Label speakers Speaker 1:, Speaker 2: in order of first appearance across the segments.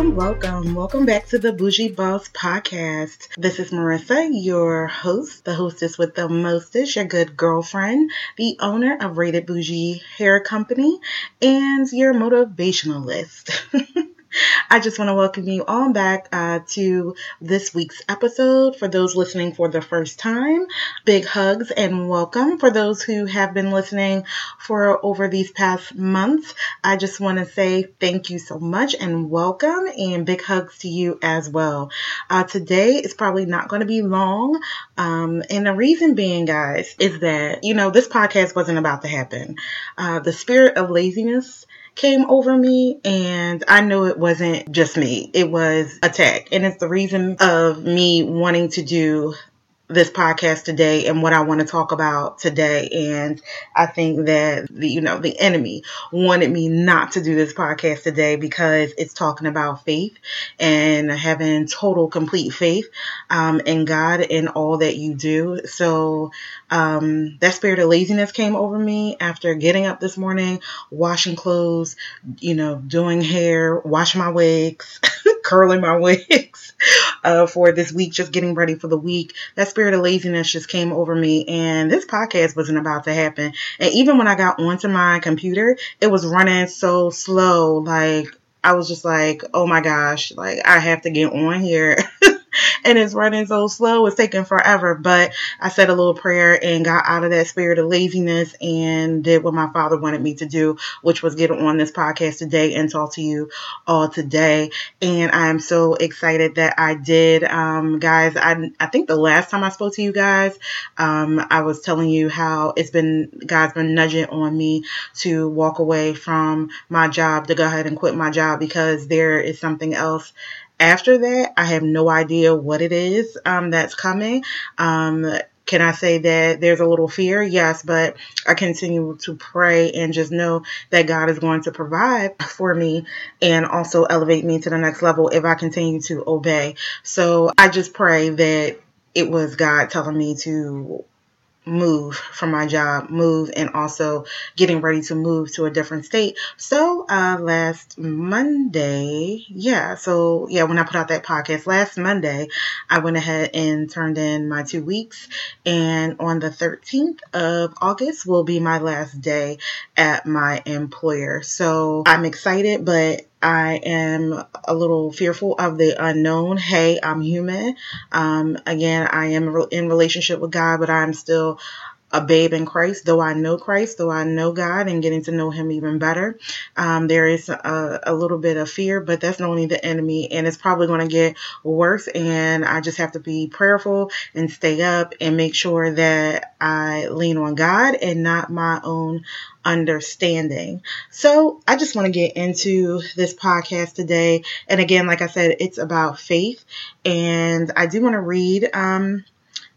Speaker 1: Welcome, welcome, welcome. Back to the Bougie Boss Podcast. This is Marica, your host, the hostess with the mostest, your good girlfriend, the owner of Rated Bougie Hair Company, and your motivationalist. I just want to welcome you all back uh, to this week's episode. For those listening for the first time, big hugs and welcome. For those who have been listening for over these past months, I just want to say thank you so much and welcome, and big hugs to you as well. Uh, today is probably not going to be long, um, and the reason being, guys, is that you know this podcast wasn't about to happen. Uh, the spirit of laziness came over me and I knew it wasn't just me. It was attack. And it's the reason of me wanting to do this podcast today and what I want to talk about today. And I think that the, you know, the enemy wanted me not to do this podcast today because it's talking about faith and having total, complete faith, um, in God and all that you do. So, um, that spirit of laziness came over me after getting up this morning, washing clothes, you know, doing hair, washing my wigs, curling my wigs, uh, for this week, just getting ready for the week. That spirit of laziness just came over me and this podcast wasn't about to happen. And even when I got onto my computer, it was running so slow. Like, I was just like, oh my gosh, like I have to get on here. and it's running so slow. It's taking forever. But I said a little prayer and got out of that spirit of laziness and did what my father wanted me to do, which was get on this podcast today and talk to you all today. And I'm so excited that I did. Um, guys, I, I think the last time I spoke to you guys, um, I was telling you how it's been, God's been nudging on me to walk away from my job, to go ahead and quit my job because there is something else after that, I have no idea what it is um, that's coming. Um, can I say that there's a little fear? Yes, but I continue to pray and just know that God is going to provide for me and also elevate me to the next level if I continue to obey. So I just pray that it was God telling me to move from my job, move, and also getting ready to move to a different state. So, uh, last Monday, yeah, so yeah, when I put out that podcast last Monday, I went ahead and turned in my two weeks, and on the 13th of August will be my last day at my employer. So, I'm excited, but I am a little fearful of the unknown. Hey, I'm human. Um, again, I am in relationship with God, but I'm still a babe in Christ, though I know Christ, though I know God and getting to know Him even better. Um, there is a, a, little bit of fear, but that's only the enemy, and it's probably going to get worse. And I just have to be prayerful and stay up and make sure that I lean on God and not my own understanding. So I just want to get into this podcast today. And again, like I said, it's about faith. And I do want to read um,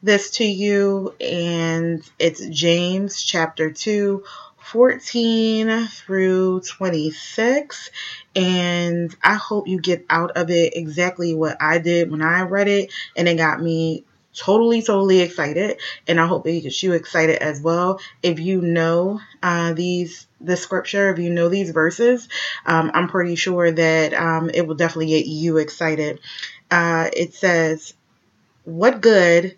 Speaker 1: this to you, and it's James chapter 2. 14 through 26 and I hope you get out of it exactly what I did when I read it and it got me totally, totally excited, and I hope it gets you excited as well. If you know uh, these the scripture, if you know these verses, um, I'm pretty sure that um, it will definitely get you excited. Uh, it says, "What good?"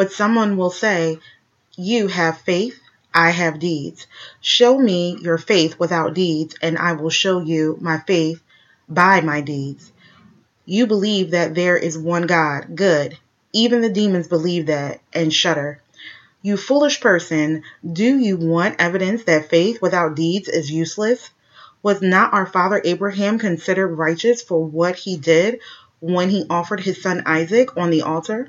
Speaker 1: But someone will say, You have faith, I have deeds. Show me your faith without deeds, and I will show you my faith by my deeds. You believe that there is one God. Good. Even the demons believe that and shudder. You foolish person, do you want evidence that faith without deeds is useless? Was not our father Abraham considered righteous for what he did when he offered his son Isaac on the altar?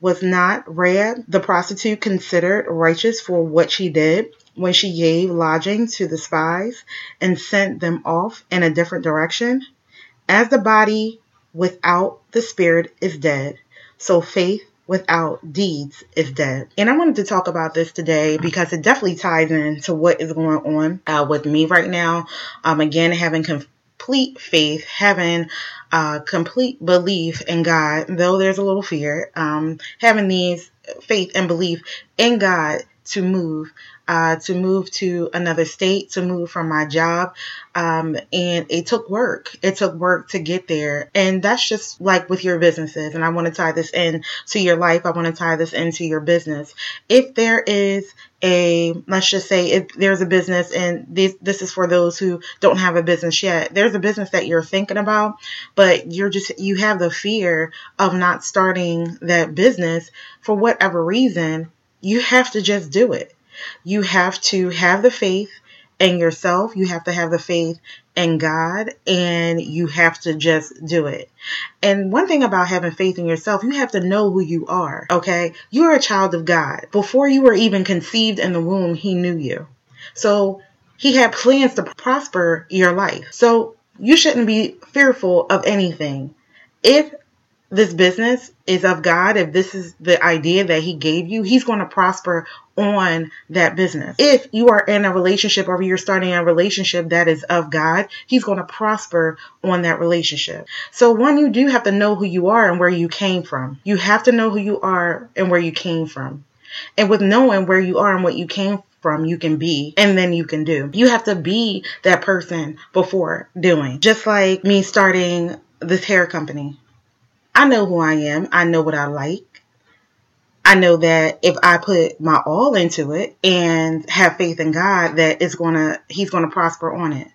Speaker 1: was not Rahab the prostitute considered righteous for what she did when she gave lodging to the spies and sent them off in a different direction? As the body without the spirit is dead, so faith without deeds is dead. And I wanted to talk about this today because it definitely ties into what is going on uh, with me right now. Um, again, having complete faith, having uh, complete belief in God, though there's a little fear, um, having these faith and belief in God to move uh, to move to another state, to move from my job. Um, and it took work. It took work to get there. And that's just like with your businesses. And I want to tie this in to your life. I want to tie this into your business. If there is a, let's just say if there's a business and this, this is for those who don't have a business yet, there's a business that you're thinking about, but you're just, you have the fear of not starting that business for whatever reason. You have to just do it you have to have the faith in yourself. You have to have the faith in God and you have to just do it. And one thing about having faith in yourself, you have to know who you are. Okay. You're a child of God. Before you were even conceived in the womb, He knew you. So He had plans to prosper your life. So you shouldn't be fearful of anything. If this business is of God, if this is the idea that He gave you, He's going to prosper on that business. If you are in a relationship or you're starting a relationship that is of God, He's going to prosper on that relationship. So, one, you do have to know who you are and where you came from. You have to know who you are and where you came from. And with knowing where you are and what you came from, you can be and then you can do. You have to be that person before doing. Just like me starting this hair company. I know who I am. I know what I like. I know that if I put my all into it and have faith in God, that it's gonna, He's gonna prosper on it.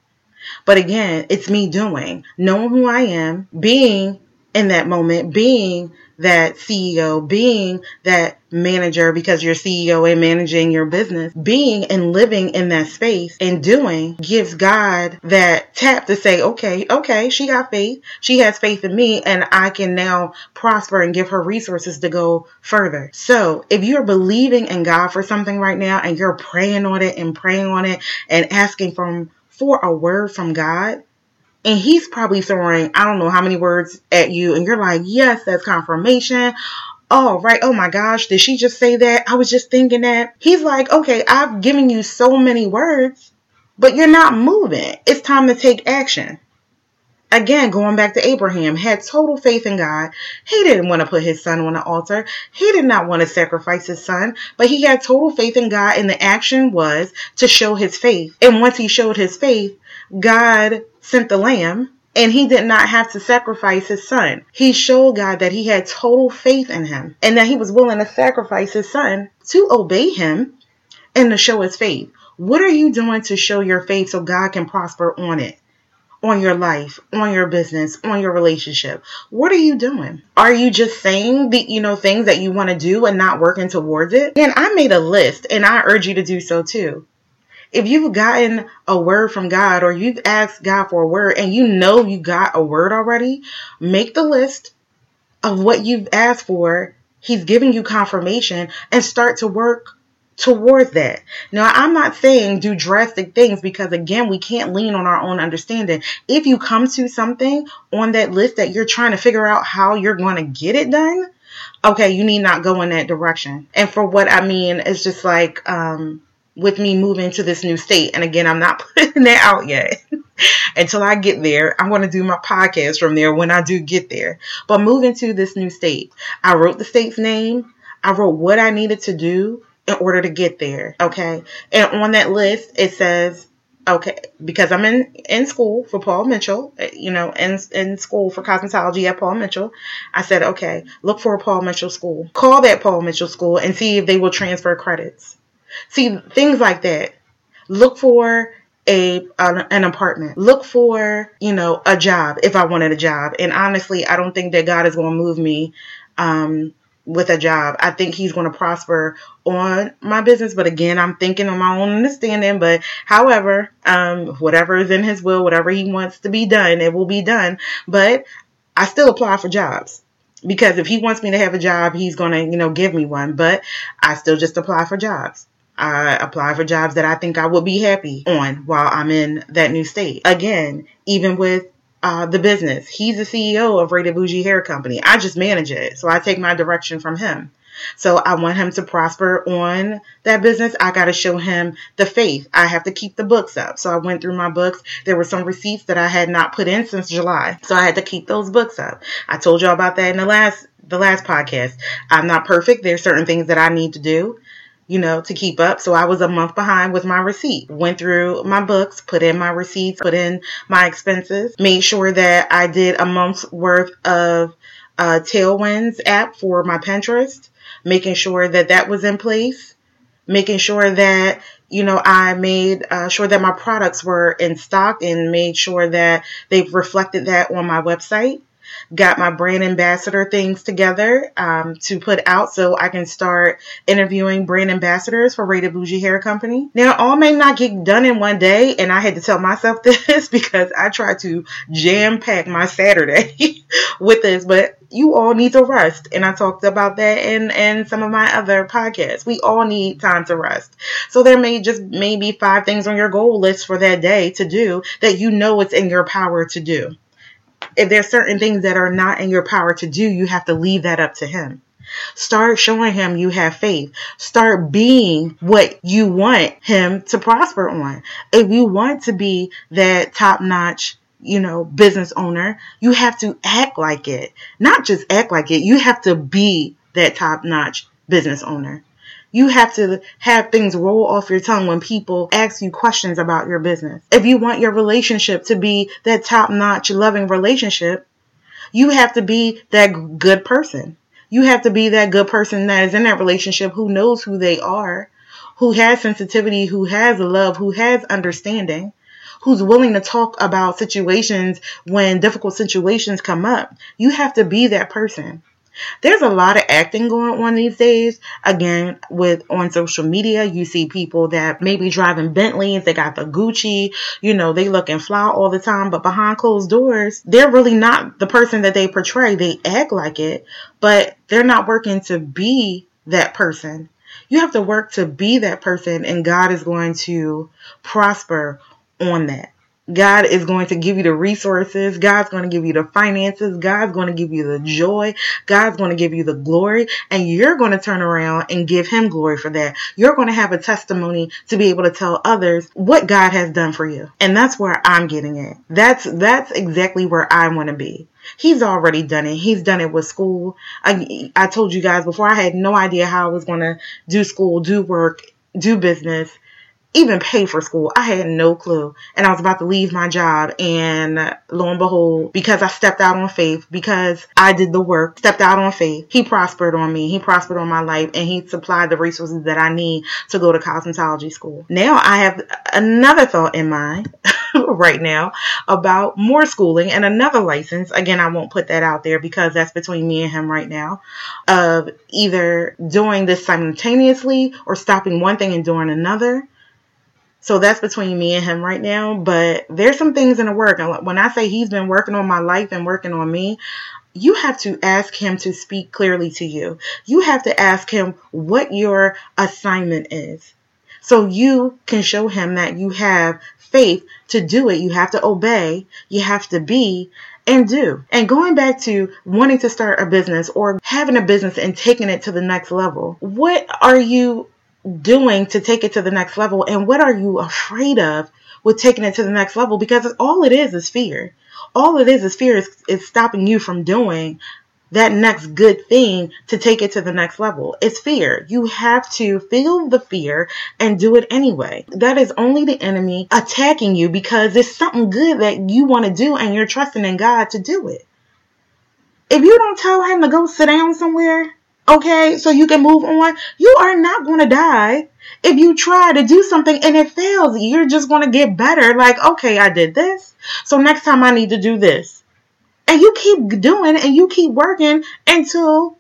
Speaker 1: But again, it's me doing, knowing who I am, being in that moment, being that CEO, being that manager because you're CEO and managing your business, being and living in that space and doing gives God that tap to say, okay, okay, she got faith. She has faith in me and I can now prosper and give her resources to go further. So if you're believing in God for something right now and you're praying on it and praying on it and asking from for a word from God, and he's probably throwing I don't know how many words at you, and you're like, yes, that's confirmation. Oh, right. Oh my gosh, did she just say that? I was just thinking that. He's like, okay, I've given you so many words, but you're not moving. It's time to take action. Again, going back to Abraham, had total faith in God. He didn't want to put his son on the altar. He did not want to sacrifice his son, but he had total faith in God, and the action was to show his faith. And once he showed his faith, God sent the lamb and he did not have to sacrifice his son. He showed God that he had total faith in him and that he was willing to sacrifice his son to obey him and to show his faith. What are you doing to show your faith so God can prosper on it? On your life, on your business, on your relationship. What are you doing? Are you just saying the you know things that you want to do and not working towards it? And I made a list and I urge you to do so too if you've gotten a word from God or you've asked God for a word and you know you got a word already, make the list of what you've asked for. He's giving you confirmation and start to work towards that. Now, I'm not saying do drastic things because again, we can't lean on our own understanding. If you come to something on that list that you're trying to figure out how you're going to get it done, okay, you need not go in that direction. And for what I mean, it's just like, um, with me moving to this new state. And again, I'm not putting that out yet. Until I get there, I'm going to do my podcast from there when I do get there. But moving to this new state, I wrote the state's name. I wrote what I needed to do in order to get there. Okay. And on that list, it says, okay, because I'm in, in school for Paul Mitchell, eh, you know, in, in school for cosmetology at Paul Mitchell. I said, okay, look for a Paul Mitchell school. Call that Paul Mitchell school and see if they will transfer credits. See, things like that. Look for a an, apartment. Look for, you know, a job if I wanted a job. And honestly, I don't think that God is going to move me um, with a job. I think he's going to prosper on my business, but again, I'm thinking on my own understanding, but however, um whatever is in his will, whatever he wants to be done, it will be done. But I still apply for jobs because if he wants me to have a job, he's going to, you know, give me one, but I still just apply for jobs. I apply for jobs that I think I would be happy on while I'm in that new state. Again, even with uh, the business, he's the CEO of Rated Bougie Hair Company. I just manage it, so I take my direction from him. So I want him to prosper on that business. I got to show him the faith. I have to keep the books up. So I went through my books. There were some receipts that I had not put in since July. So I had to keep those books up. I told y'all about that in the last the last podcast. I'm not perfect. There's certain things that I need to do you know, to keep up. So I was a month behind with my receipt. Went through my books, put in my receipts, put in my expenses, made sure that I did a month's worth of uh, Tailwinds app for my Pinterest, making sure that that was in place, making sure that you know, I made uh, sure that my products were in stock and made sure that they've reflected that on my website got my brand ambassador things together um, to put out so I can start interviewing brand ambassadors for Rated Bougie Hair Company. Now, all may not get done in one day, and I had to tell myself this because I tried to jam pack my Saturday with this, but you all need to rest. And I talked about that in, in some of my other podcasts. We all need time to rest. So there may just maybe five things on your goal list for that day to do that you know it's in your power to do if there's certain things that are not in your power to do, you have to leave that up to him. Start showing him you have faith. Start being what you want him to prosper on. If you want to be that top notch, you know, business owner, you have to act like it. Not just act like it, you have to be that top notch business owner. You have to have things roll off your tongue when people ask you questions about your business. If you want your relationship to be that top notch loving relationship, you have to be that good person. You have to be that good person that is in that relationship who knows who they are, who has sensitivity, who has love, who has understanding, who's willing to talk about situations when difficult situations come up. You have to be that person. There's a lot of acting going on these days. Again, with on social media, you see people that maybe driving Bentleys, they got the Gucci, you know, they looking fly all the time, but behind closed doors, they're really not the person that they portray. They act like it, but they're not working to be that person. You have to work to be that person, and God is going to prosper on that. God is going to give you the resources. God's going to give you the finances. God's going to give you the joy. God's going to give you the glory. And you're going to turn around and give him glory for that. You're going to have a testimony to be able to tell others what God has done for you. And that's where I'm getting it. That's, that's exactly where I want to be. He's already done it. He's done it with school. I, I told you guys before, I had no idea how I was going to do school, do work, do business even pay for school. I had no clue. And I was about to leave my job. And lo and behold, because I stepped out on faith, because I did the work, stepped out on faith, he prospered on me. He prospered on my life and he supplied the resources that I need to go to cosmetology school. Now I have another thought in mind right now about more schooling and another license. Again, I won't put that out there because that's between me and him right now of either doing this simultaneously or stopping one thing and doing another so that's between me and him right now. But there's some things in the work. And when I say he's been working on my life and working on me, you have to ask him to speak clearly to you. You have to ask him what your assignment is. So you can show him that you have faith to do it. You have to obey. You have to be and do. And going back to wanting to start a business or having a business and taking it to the next level, what are you doing to take it to the next level? And what are you afraid of with taking it to the next level? Because all it is is fear. All it is is fear is, is stopping you from doing that next good thing to take it to the next level. It's fear. You have to feel the fear and do it anyway. That is only the enemy attacking you because it's something good that you want to do and you're trusting in God to do it. If you don't tell him to go sit down somewhere, okay, so you can move on, you are not going to die. If you try to do something and it fails, you're just going to get better. Like, okay, I did this. So next time I need to do this and you keep doing and you keep working until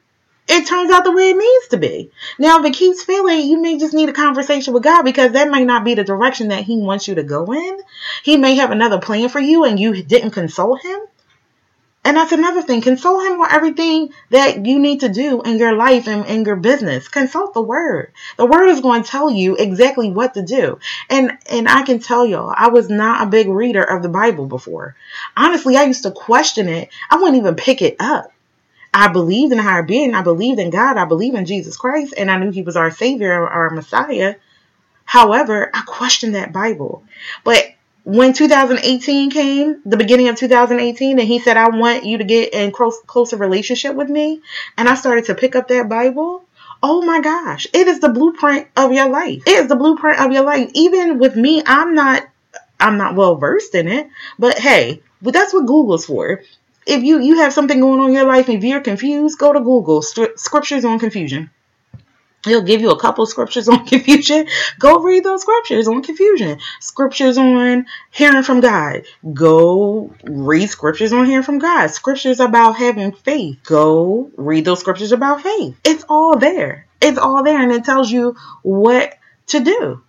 Speaker 1: it turns out the way it needs to be. Now, if it keeps failing, you may just need a conversation with God because that may not be the direction that He wants you to go in. He may have another plan for you and you didn't consult Him. And that's another thing. Consult him on everything that you need to do in your life and in your business. Consult the word. The word is going to tell you exactly what to do. And and I can tell y'all, I was not a big reader of the Bible before. Honestly, I used to question it. I wouldn't even pick it up. I believed in higher being. I believed in God. I believed in Jesus Christ. And I knew he was our savior, our Messiah. However, I questioned that Bible. But when 2018 came, the beginning of 2018, and he said, I want you to get in close, closer relationship with me, and I started to pick up that Bible, oh my gosh, it is the blueprint of your life. It is the blueprint of your life. Even with me, I'm not I'm not well versed in it, but hey, but that's what Google's for. If you you have something going on in your life, if you're confused, go to Google scriptures on confusion. He'll give you a couple scriptures on confusion. Go read those scriptures on confusion. Scriptures on hearing from God. Go read scriptures on hearing from God. Scriptures about having faith. Go read those scriptures about faith. It's all there. It's all there and it tells you what to do.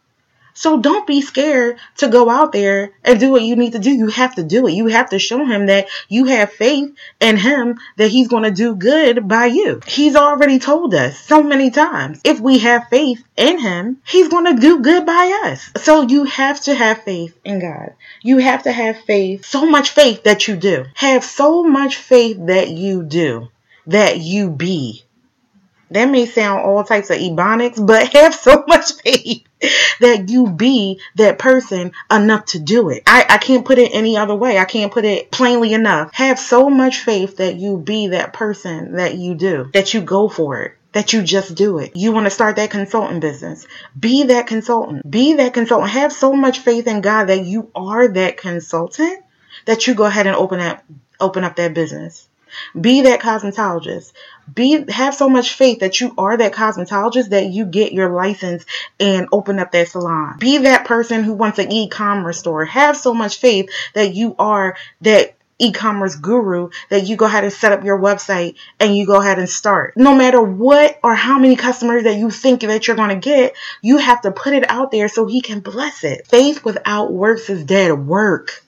Speaker 1: So don't be scared to go out there and do what you need to do. You have to do it. You have to show him that you have faith in him that he's going to do good by you. He's already told us so many times. If we have faith in him, he's going to do good by us. So you have to have faith in God. You have to have faith, so much faith that you do. Have so much faith that you do, that you be. That may sound all types of ebonics, but have so much faith that you be that person enough to do it. I, I can't put it any other way. I can't put it plainly enough. Have so much faith that you be that person that you do, that you go for it that you just do it. You want to start that consulting business. Be that consultant. Be that consultant. Have so much faith in God that you are that consultant that you go ahead and open up open up that business. Be that cosmetologist. Be have so much faith that you are that cosmetologist that you get your license and open up that salon. Be that person who wants an e-commerce store. Have so much faith that you are that e-commerce guru that you go ahead and set up your website and you go ahead and start. No matter what or how many customers that you think that you're going to get, you have to put it out there so he can bless it. Faith without works is dead. Work.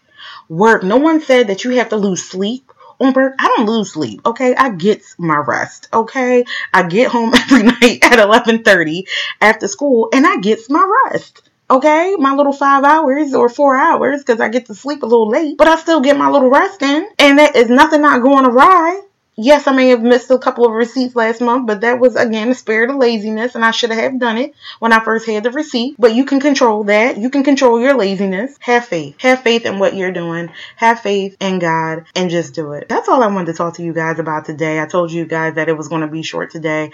Speaker 1: Work. No one said that you have to lose sleep work, I don't lose sleep. Okay, I get my rest. Okay, I get home every night at eleven thirty after school, and I get my rest. Okay, my little five hours or four hours because I get to sleep a little late, but I still get my little rest in, and that is nothing not going awry yes, I may have missed a couple of receipts last month, but that was again a spirit of laziness, and I should have done it when I first had the receipt. But you can control that. You can control your laziness. Have faith. Have faith in what you're doing. Have faith in God, and just do it. That's all I wanted to talk to you guys about today. I told you guys that it was going to be short today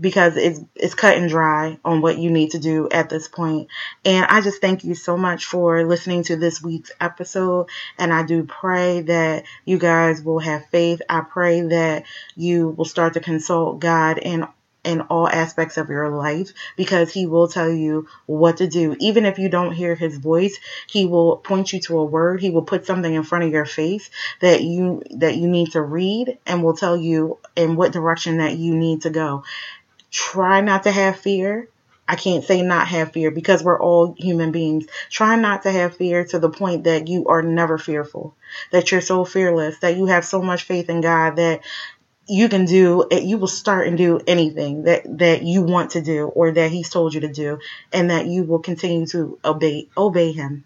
Speaker 1: because it's it's cut and dry on what you need to do at this point. And I just thank you so much for listening to this week's episode and I do pray that you guys will have faith. I pray that you will start to consult God in in all aspects of your life because he will tell you what to do. Even if you don't hear his voice, he will point you to a word. He will put something in front of your face that you that you need to read and will tell you in what direction that you need to go. Try not to have fear. I can't say not have fear because we're all human beings. Try not to have fear to the point that you are never fearful, that you're so fearless, that you have so much faith in God that you can do you will start and do anything that that you want to do or that he's told you to do and that you will continue to obey obey him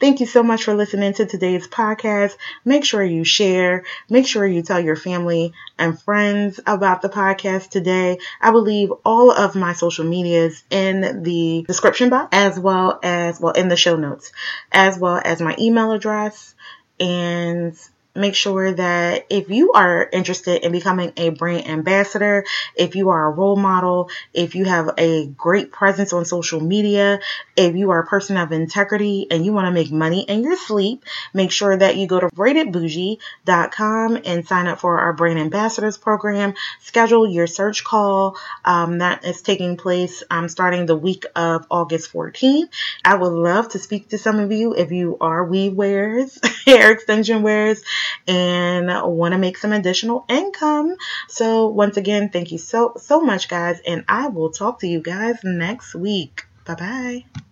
Speaker 1: Thank you so much for listening to today's podcast. Make sure you share, make sure you tell your family and friends about the podcast today. I will leave all of my social medias in the description box as well as, well, in the show notes, as well as my email address and make sure that if you are interested in becoming a brand ambassador, if you are a role model, if you have a great presence on social media, if you are a person of integrity and you want to make money in your sleep, make sure that you go to ratedbougie.com and sign up for our brand ambassadors program. Schedule your search call um, that is taking place um, starting the week of August 14th. I would love to speak to some of you if you are weave wearers, hair extension wearers and want to make some additional income. So once again, thank you so, so much guys. And I will talk to you guys next week. Bye bye.